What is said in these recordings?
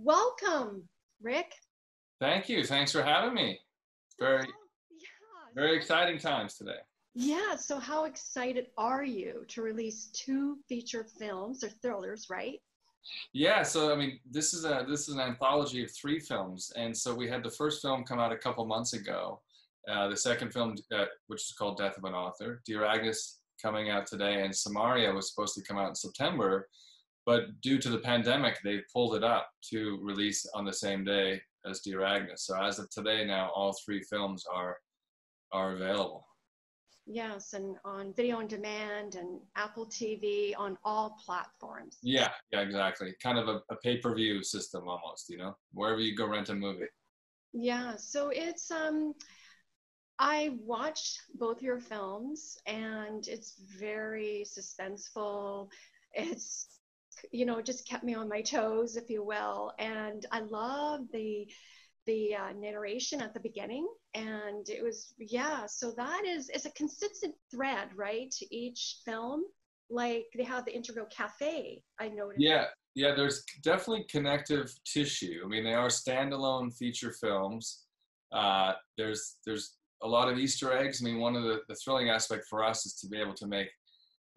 Welcome, Rick. Thank you. Thanks for having me. Very, yeah. very exciting times today. Yeah. So, how excited are you to release two feature films or thrillers, right? Yeah. So, I mean, this is a this is an anthology of three films, and so we had the first film come out a couple months ago. Uh, the second film, uh, which is called Death of an Author, Dear Agnes, coming out today, and Samaria was supposed to come out in September, but due to the pandemic, they pulled it up to release on the same day as Dear Agnes. So as of today, now all three films are are available. Yes, and on video on demand and Apple TV on all platforms. Yeah, yeah, exactly. Kind of a, a pay-per-view system almost, you know, wherever you go rent a movie. Yeah, so it's um I watched both your films and it's very suspenseful. It's you know, just kept me on my toes, if you will. And I love the the uh, narration at the beginning. And it was yeah so that is is a consistent thread right to each film. Like they have the integral cafe i noticed. Yeah yeah there's definitely connective tissue. I mean they are standalone feature films. Uh, there's there's a lot of easter eggs. I mean one of the, the thrilling aspect for us is to be able to make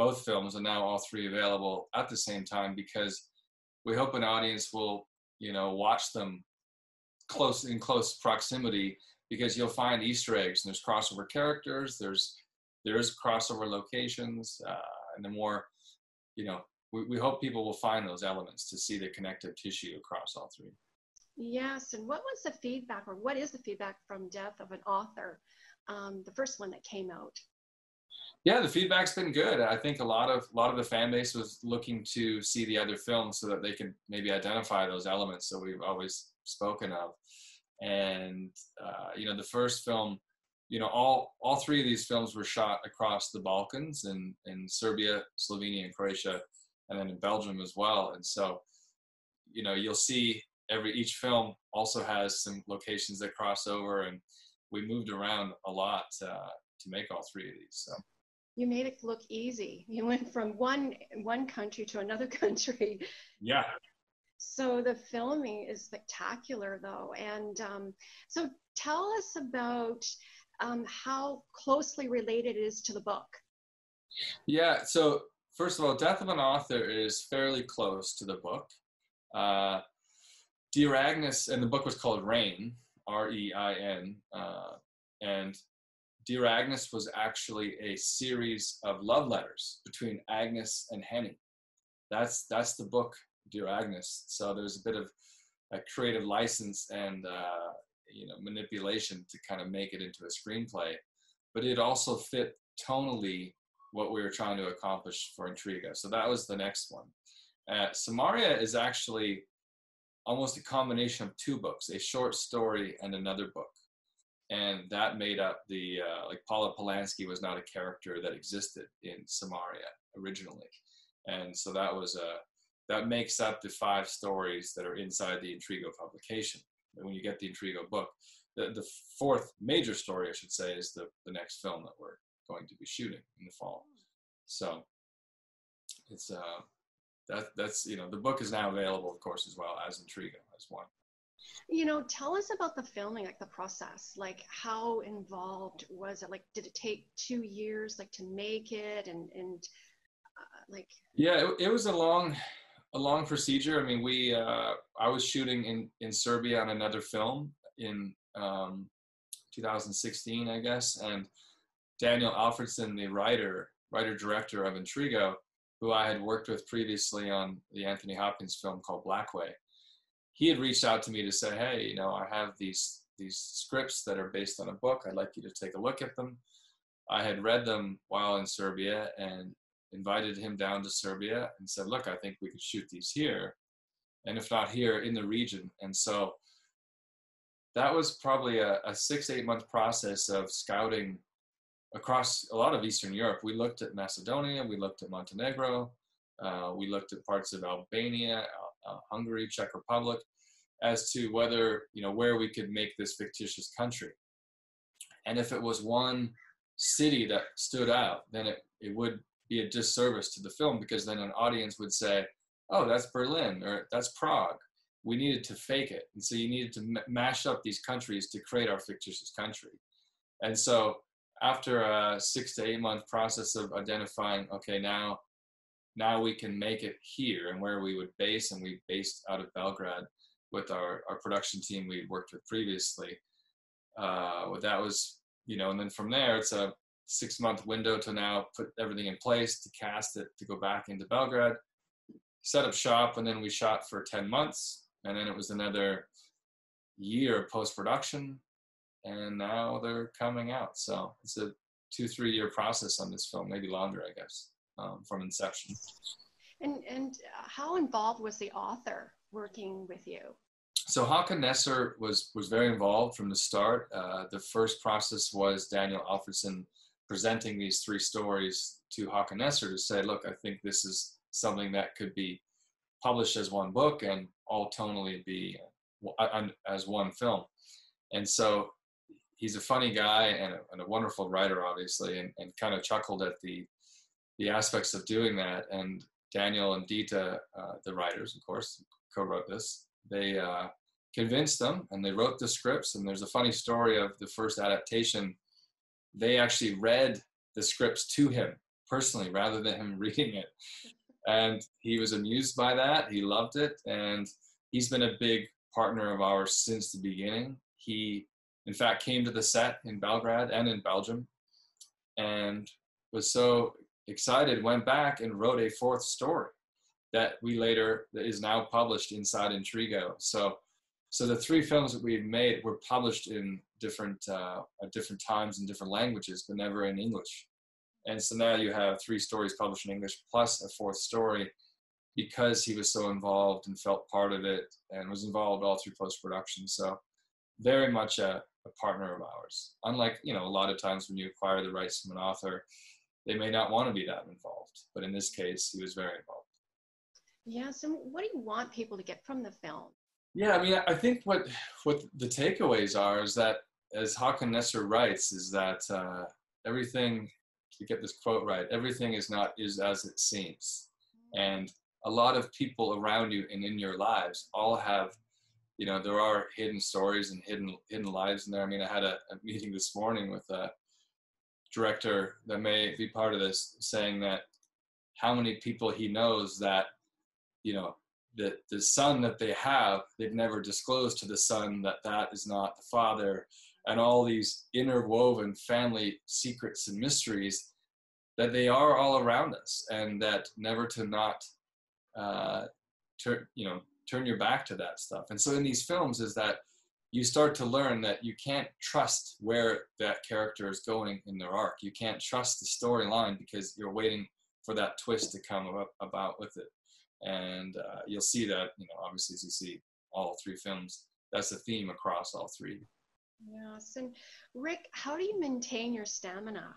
both films and now all three available at the same time because we hope an audience will you know watch them close in close proximity because you'll find Easter eggs and there's crossover characters, there's there is crossover locations, uh, and the more you know, we, we hope people will find those elements to see the connective tissue across all three. Yes, and what was the feedback, or what is the feedback from Death of an Author, um, the first one that came out? Yeah, the feedback's been good. I think a lot of a lot of the fan base was looking to see the other films so that they can maybe identify those elements that we've always spoken of. And uh, you know, the first film, you know, all all three of these films were shot across the Balkans and in Serbia, Slovenia, and Croatia, and then in Belgium as well. And so, you know, you'll see every each film also has some locations that cross over, and we moved around a lot uh, to make all three of these. So you made it look easy. You went from one one country to another country. Yeah. So the filming is spectacular, though. And um, so tell us about um, how closely related it is to the book. Yeah. So first of all, Death of an Author is fairly close to the book. Uh, Dear Agnes, and the book was called Rain, R-E-I-N, uh, and Dear Agnes was actually a series of love letters between Agnes and Henny. That's that's the book, Dear Agnes. So there's a bit of a creative license and uh, you know manipulation to kind of make it into a screenplay, but it also fit tonally what we were trying to accomplish for Intrigo. So that was the next one. Uh, Samaria is actually almost a combination of two books, a short story and another book and that made up the uh, like Paula Polanski was not a character that existed in Samaria originally, and so that was a that makes up the five stories that are inside the Intrigo publication. And when you get the Intrigo book, the, the fourth major story, I should say, is the, the next film that we're going to be shooting in the fall. So it's uh that that's you know the book is now available, of course, as well as Intrigo as one you know tell us about the filming like the process. Like how involved was it? Like did it take two years like to make it? And and uh, like yeah it, it, was a long a long procedure. I mean we uh, i was shooting in in serbia on another film in um, 2016 i guess. And daniel alfredson the writer writer director of intrigo who i had worked with previously on the anthony hopkins film called blackway he had reached out to me to say, hey, you know, I have these these scripts that are based on a book. I'd like you to take a look at them. I had read them while in Serbia and invited him down to Serbia and said, look, I think we could shoot these here. And if not here, in the region. And so that was probably a, a six, eight month process of scouting across a lot of Eastern Europe. We looked at Macedonia, we looked at Montenegro, uh, we looked at parts of Albania, uh, Hungary, Czech Republic, as to whether, you know, where we could make this fictitious country. And if it was one city that stood out, then it, it would be a disservice to the film because then an audience would say, oh, that's Berlin or that's Prague. we needed to fake it. And so you needed to m- mash up these countries to create our fictitious country. And so after a six to eight month process of identifying, okay, now now we can make it here and where we would base, and we based out of Belgrade with our, our production team we worked with previously. Uh, that was, you know, and then from there, it's a six month window to now put everything in place to cast it to go back into Belgrade, set up shop, and then we shot for 10 months. And then it was another year of post production. And now they're coming out. So it's a two, three year process on this film, maybe longer, I guess, um, from inception. And, and how involved was the author working with you? So Håkan Nesser was was very involved from the start. Uh, the first process was Daniel Alfredson presenting these three stories to Håkan Nesser to say, look, I think this is something that could be published as one book and all tonally be uh, as one film. And so he's a funny guy and a, and a wonderful writer, obviously, and, and, kind of chuckled at the the aspects of doing that. And Daniel and Dita, uh, the writers, of course, co-wrote this. They uh, convinced them, and they wrote the scripts. And there's a funny story of the first adaptation. They actually read the scripts to him personally, rather than him reading it. And he was amused by that. He loved it, and he's been a big partner of ours since the beginning. He, in fact, came to the set in Belgrade and in Belgium, and was so excited, went back and wrote a fourth story that we later that is now published inside Intrigo. So, so the three films that we've made were published in different uh, at different times in different languages, but never in English. And so now you have three stories published in English plus a fourth story, because he was so involved and felt part of it and was involved all through post production. So, very much a, a partner of ours. Unlike you know a lot of times when you acquire the rights from an author, they may not want to be that involved, but in this case, he was very involved. Yes, So, what do you want people to get from the film? Yeah, I mean, I think what what the takeaways are is that, as Håkan Nesser writes, is that uh, everything, to get this quote right, everything is not is as it seems, and a lot of people around you and in your lives all have, you know, there are hidden stories and hidden hidden lives in there. I mean, I had a, a meeting this morning with a director that may be part of this, saying that how many people he knows that you know that the son that they have they've never disclosed to the son that that is not the father. And all these interwoven family secrets and mysteries that they are all around us and that never to not uh, turn you know turn your back to that stuff. And so in these films is that you start to learn that you can't trust where that character is going in their arc. You can't trust the storyline because you're waiting for that twist to come about with it and uh, you'll see that you know obviously as you see all three films that's a theme across all three. Yes and rick how do you maintain your stamina?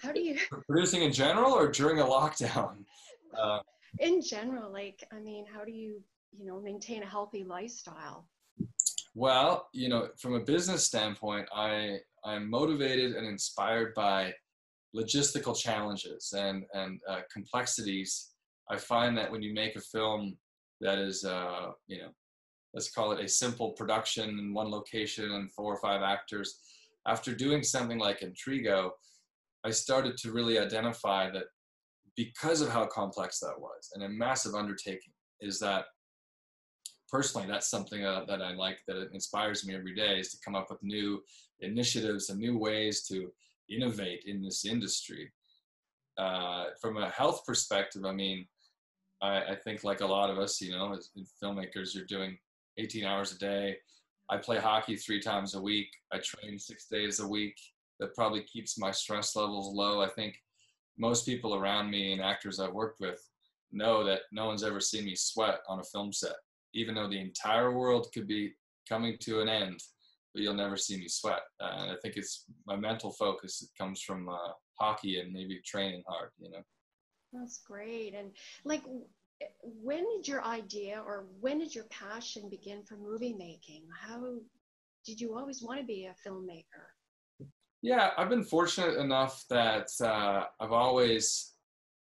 How do you producing in general or during a lockdown? Uh, in general like i mean how do you you know maintain a healthy lifestyle? Well you know from a business standpoint i i'm motivated and inspired by logistical challenges and and uh, complexities I find that when you make a film that is, uh, you know, let's call it a simple production in one location and four or five actors, after doing something like Intrigo, I started to really identify that because of how complex that was and a massive undertaking, is that personally that's something uh, that I like that inspires me every day is to come up with new initiatives and new ways to innovate in this industry. Uh, from a health perspective, I mean, I, I think like a lot of us, you know, as filmmakers, you're doing 18 hours a day. I play hockey three times a week. I train six days a week. That probably keeps my stress levels low. I think most people around me and actors I've worked with know that no one's ever seen me sweat on a film set, even though the entire world could be coming to an end, but you'll never see me sweat. Uh, and I think it's my mental focus. It comes from uh, hockey and maybe training hard, you know. That's great. And like, when did your idea or when did your passion begin for movie making? How did you always want to be a filmmaker? Yeah, I've been fortunate enough that uh, I've always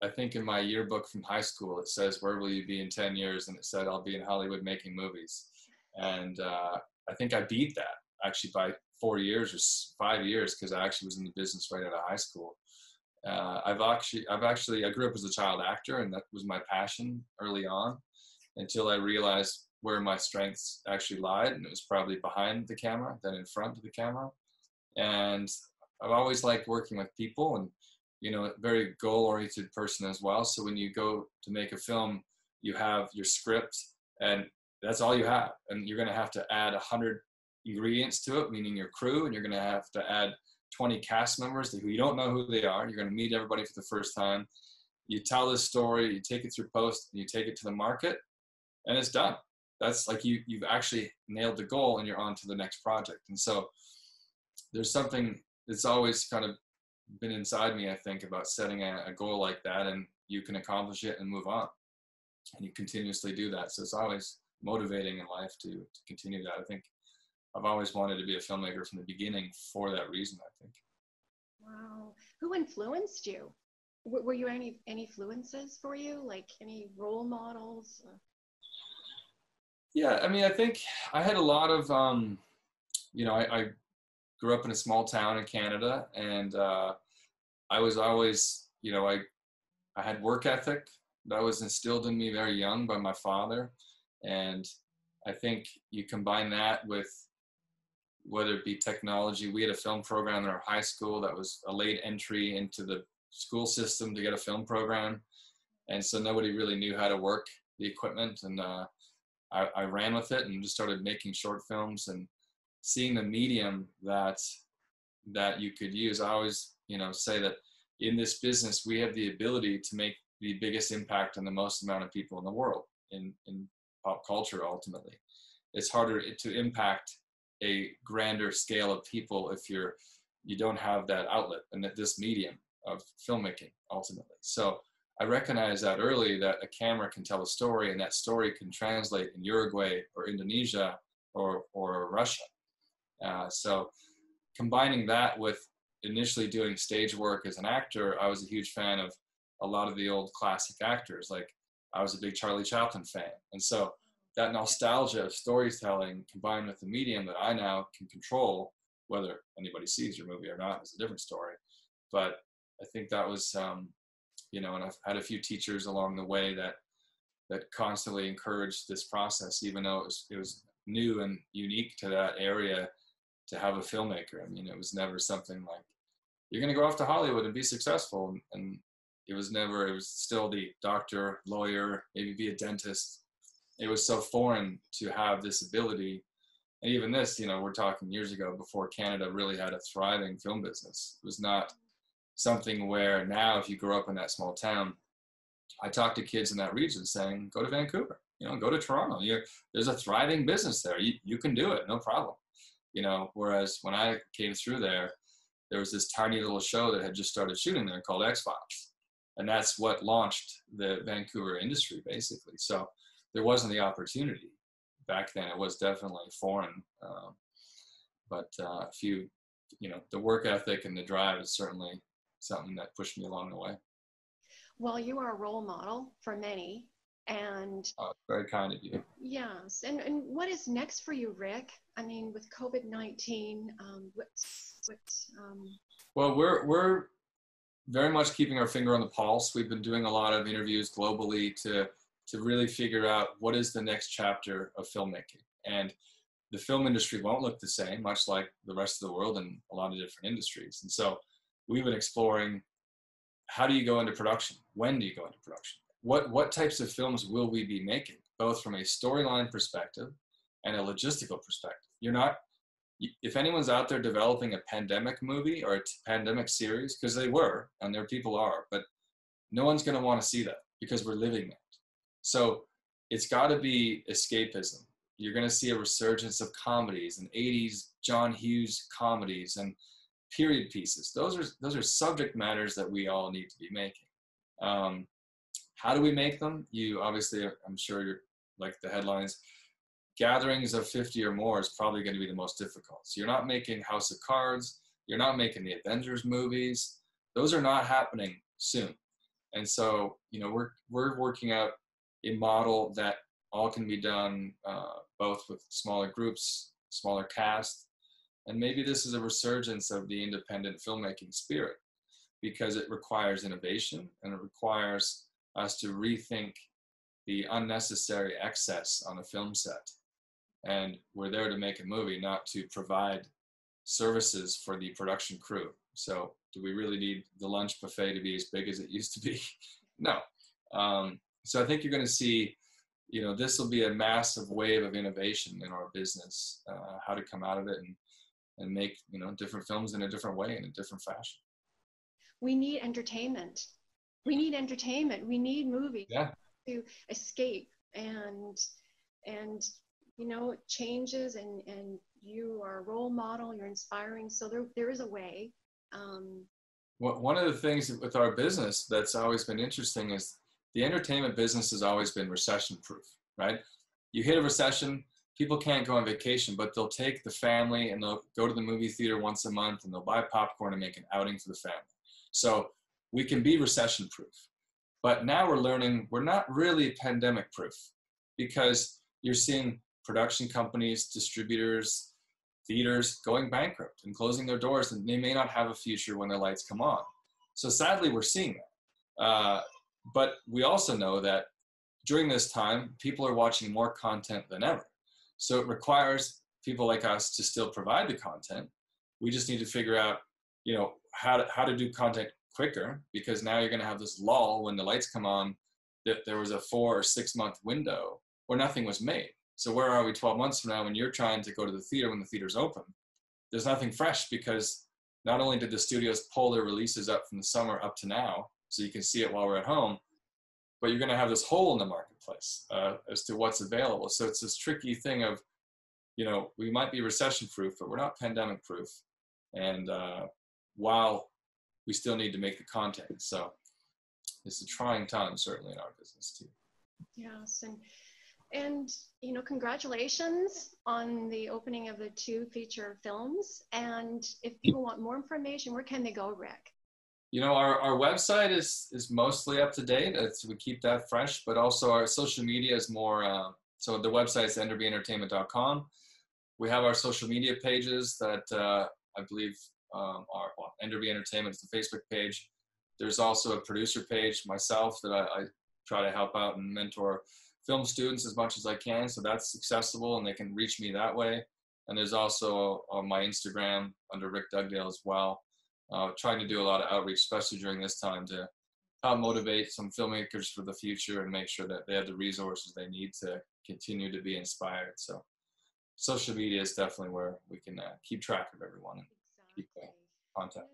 I think in my yearbook from high school, it says, Where will you be in 10 years? And it said, I'll be in Hollywood making movies. And uh, I think I beat that actually by four years or five years because I actually was in the business right out of high school. Uh, I've actually, I've actually, I grew up as a child actor, and that was my passion early on, until I realized where my strengths actually lied, and it was probably behind the camera than in front of the camera. And I've always liked working with people, and you know, a very goal-oriented person as well. So when you go to make a film, you have your script, and that's all you have, and you're going to have to add a hundred ingredients to it, meaning your crew, and you're going to have to add 20 cast members who you don't know who they are. You're going to meet everybody for the first time. You tell this story, you take it through post, and you take it to the market, and it's done. That's like you you've actually nailed the goal, and you're on to the next project. And so there's something that's always kind of been inside me, I think, about setting a, a goal like that, and you can accomplish it and move on, and you continuously do that. So it's always motivating in life to to continue that. I think I've always wanted to be a filmmaker from the beginning for that reason, I think. Wow. Who influenced you? W- were you any any influences for you, like any role models? Yeah, I mean, I think I had a lot of, um, you know, I, I, grew up in a small town in Canada, and uh, I was always, you know, I, I had work ethic that was instilled in me very young by my father, and I think you combine that with whether it be technology. We had a film program in our high school that was a late entry into the school system to get a film program. And so nobody really knew how to work the equipment. And uh, I, I, ran with it and just started making short films and seeing the medium that that you could use. I always, you know, say that in this business, we have the ability to make the biggest impact on the most amount of people in the world in, in pop culture ultimately. It's harder to impact a grander scale of people if you're you don't have that outlet and that this medium of filmmaking ultimately. So I recognize that early that a camera can tell a story and that story can translate in Uruguay or Indonesia or, or Russia. Uh, so combining that with initially doing stage work as an actor, I was a huge fan of a lot of the old classic actors. Like I was a big Charlie Chaplin fan. And so that nostalgia of storytelling combined with the medium that I now can control, whether anybody sees your movie or not is a different story. But I think that was, um, you know, and I've had a few teachers along the way that that constantly encouraged this process, even though it was it was new and unique to that area to have a filmmaker. I mean, it was never something like you're going to go off to Hollywood and be successful, and it was never. It was still the doctor, lawyer, maybe be a dentist, it was so foreign to have this ability. And even this you know we're talking years ago before canada really had a thriving film business. It was not something where now if you grow up in that small town i talk to kids in that region saying go to vancouver you know go to toronto. You're, there's a thriving business there. You, you can do it no problem. You know whereas when i came through there there was this tiny little show that had just started shooting there called x files and that's what launched the vancouver industry basically. So there wasn't the opportunity back then. It was definitely foreign, um, but uh, if you, you know, the work ethic and the drive is certainly something that pushed me along the way. Well, you are a role model for many, and oh, very kind of you. Yes, and and what is next for you, Rick? I mean, with COVID nineteen, um, what's what's um... Well, we're we're very much keeping our finger on the pulse. We've been doing a lot of interviews globally to to really figure out what is the next chapter of filmmaking. And the film industry won't look the same, much like the rest of the world and a lot of different industries. And so we've been exploring how do you go into production? When do you go into production? What, what types of films will we be making, both from a storyline perspective and a logistical perspective? You're not, if anyone's out there developing a pandemic movie or a pandemic series, because they were, and their people are, but no one's going to want to see that because we're living that. So it's got to be escapism. You're going to see a resurgence of comedies and 80s John Hughes comedies and period pieces. Those are those are subject matters that we all need to be making. Um, how do we make them? You obviously, I'm sure you're like the headlines. Gatherings of 50 or more is probably going to be the most difficult. So you're not making House of Cards. You're not making the Avengers movies. Those are not happening soon. And so, you know, we're we're working out a model that all can be done uh, both with smaller groups, smaller cast, and maybe this is a resurgence of the independent filmmaking spirit because it requires innovation and it requires us to rethink the unnecessary excess on a film set. And we're there to make a movie, not to provide services for the production crew. So, do we really need the lunch buffet to be as big as it used to be? no. Um, so, I think you're going to see, you know, this will be a massive wave of innovation in our business, uh, how to come out of it and and make you know different films in a different way in a different fashion. We need entertainment. We need entertainment. We need movies yeah. to escape and and you know changes and and you are a role model you're inspiring. So there there is a way um, well, one of the things with our business that's always been interesting is the entertainment business has always been recession proof right you hit a recession people can't go on vacation, but they'll take the family and they'll go to the movie theater once a month and they'll buy popcorn and make an outing for the family. So we can be recession proof. But now we're learning we're not really pandemic proof because you're seeing production companies, distributors, theaters going bankrupt and closing their doors, and they may not have a future when the lights come on. So sadly, we're seeing that. Uh, but we also know that during this time, people are watching more content than ever. So it requires people like us to still provide the content. We just need to figure out, you know, how to, how to do content quicker because now you're going to have this lull when the lights come on that there was a four or six month window where nothing was made. So where are we 12 months from now when you're trying to go to the theater when the theater's open? There's nothing fresh because not only did the studios pull their releases up from the summer up to now, so you can see it while we're at home, but you're going to have this hole in the marketplace uh, as to what's available. So it's this tricky thing of, you know, we might be recession proof, but we're not pandemic proof. And uh, while we still need to make the content, so it's a trying time certainly in our business too. Yes, and and you know, congratulations on the opening of the two feature films. And if people want more information, where can they go, Rick? You know our, our website is is mostly up to date it's, we keep that fresh but also our social media is more uh, so the website is enderbyentertainment.com we have our social media pages that uh, i believe um, are well, enderby entertainment is the facebook page. There's also a producer page myself that I, I try to help out and mentor film students as much as i can so that's accessible and they can reach me that way. And there's also uh, my instagram under rick dugdale as well uh, trying to do a lot of outreach, especially during this time, to help motivate some filmmakers for the future and make sure that they have the resources they need to continue to be inspired. So, social media is definitely where we can uh, keep track of everyone and exactly. keep uh, contact.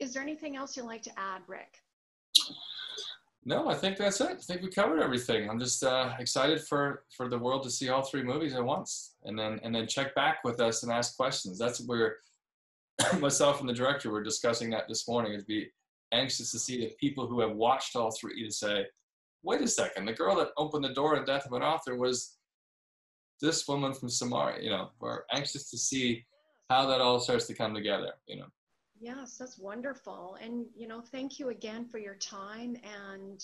Is there anything else you'd like to add, Rick? No, I think that's it. I think we covered everything. I'm just uh, excited for for the world to see all three movies at once, and then and then check back with us and ask questions. That's where myself and the director were discussing that this morning. It'd be anxious to see the people who have watched all three to say, wait a second, the girl that opened the door in Death of an Author was this woman from Samaria. You know, we're anxious to see how that all starts to come together, you know. Yes, that's wonderful. And, you know, thank you again for your time and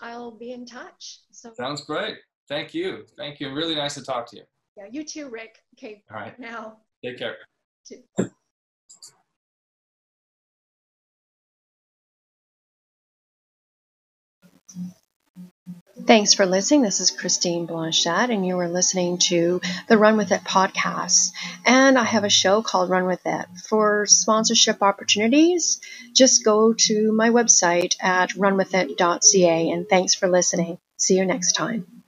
I'll be in touch. So Sounds great. Thank you. Thank you. Really nice to talk to you. Yeah, you too, Rick. Okay. All right. Now. Take care. Thanks for listening. This is Christine Blanchette, and you are listening to the Run With It podcast. And I have a show called Run With It. For sponsorship opportunities, just go to my website at runwithit.ca. And thanks for listening. See you next time.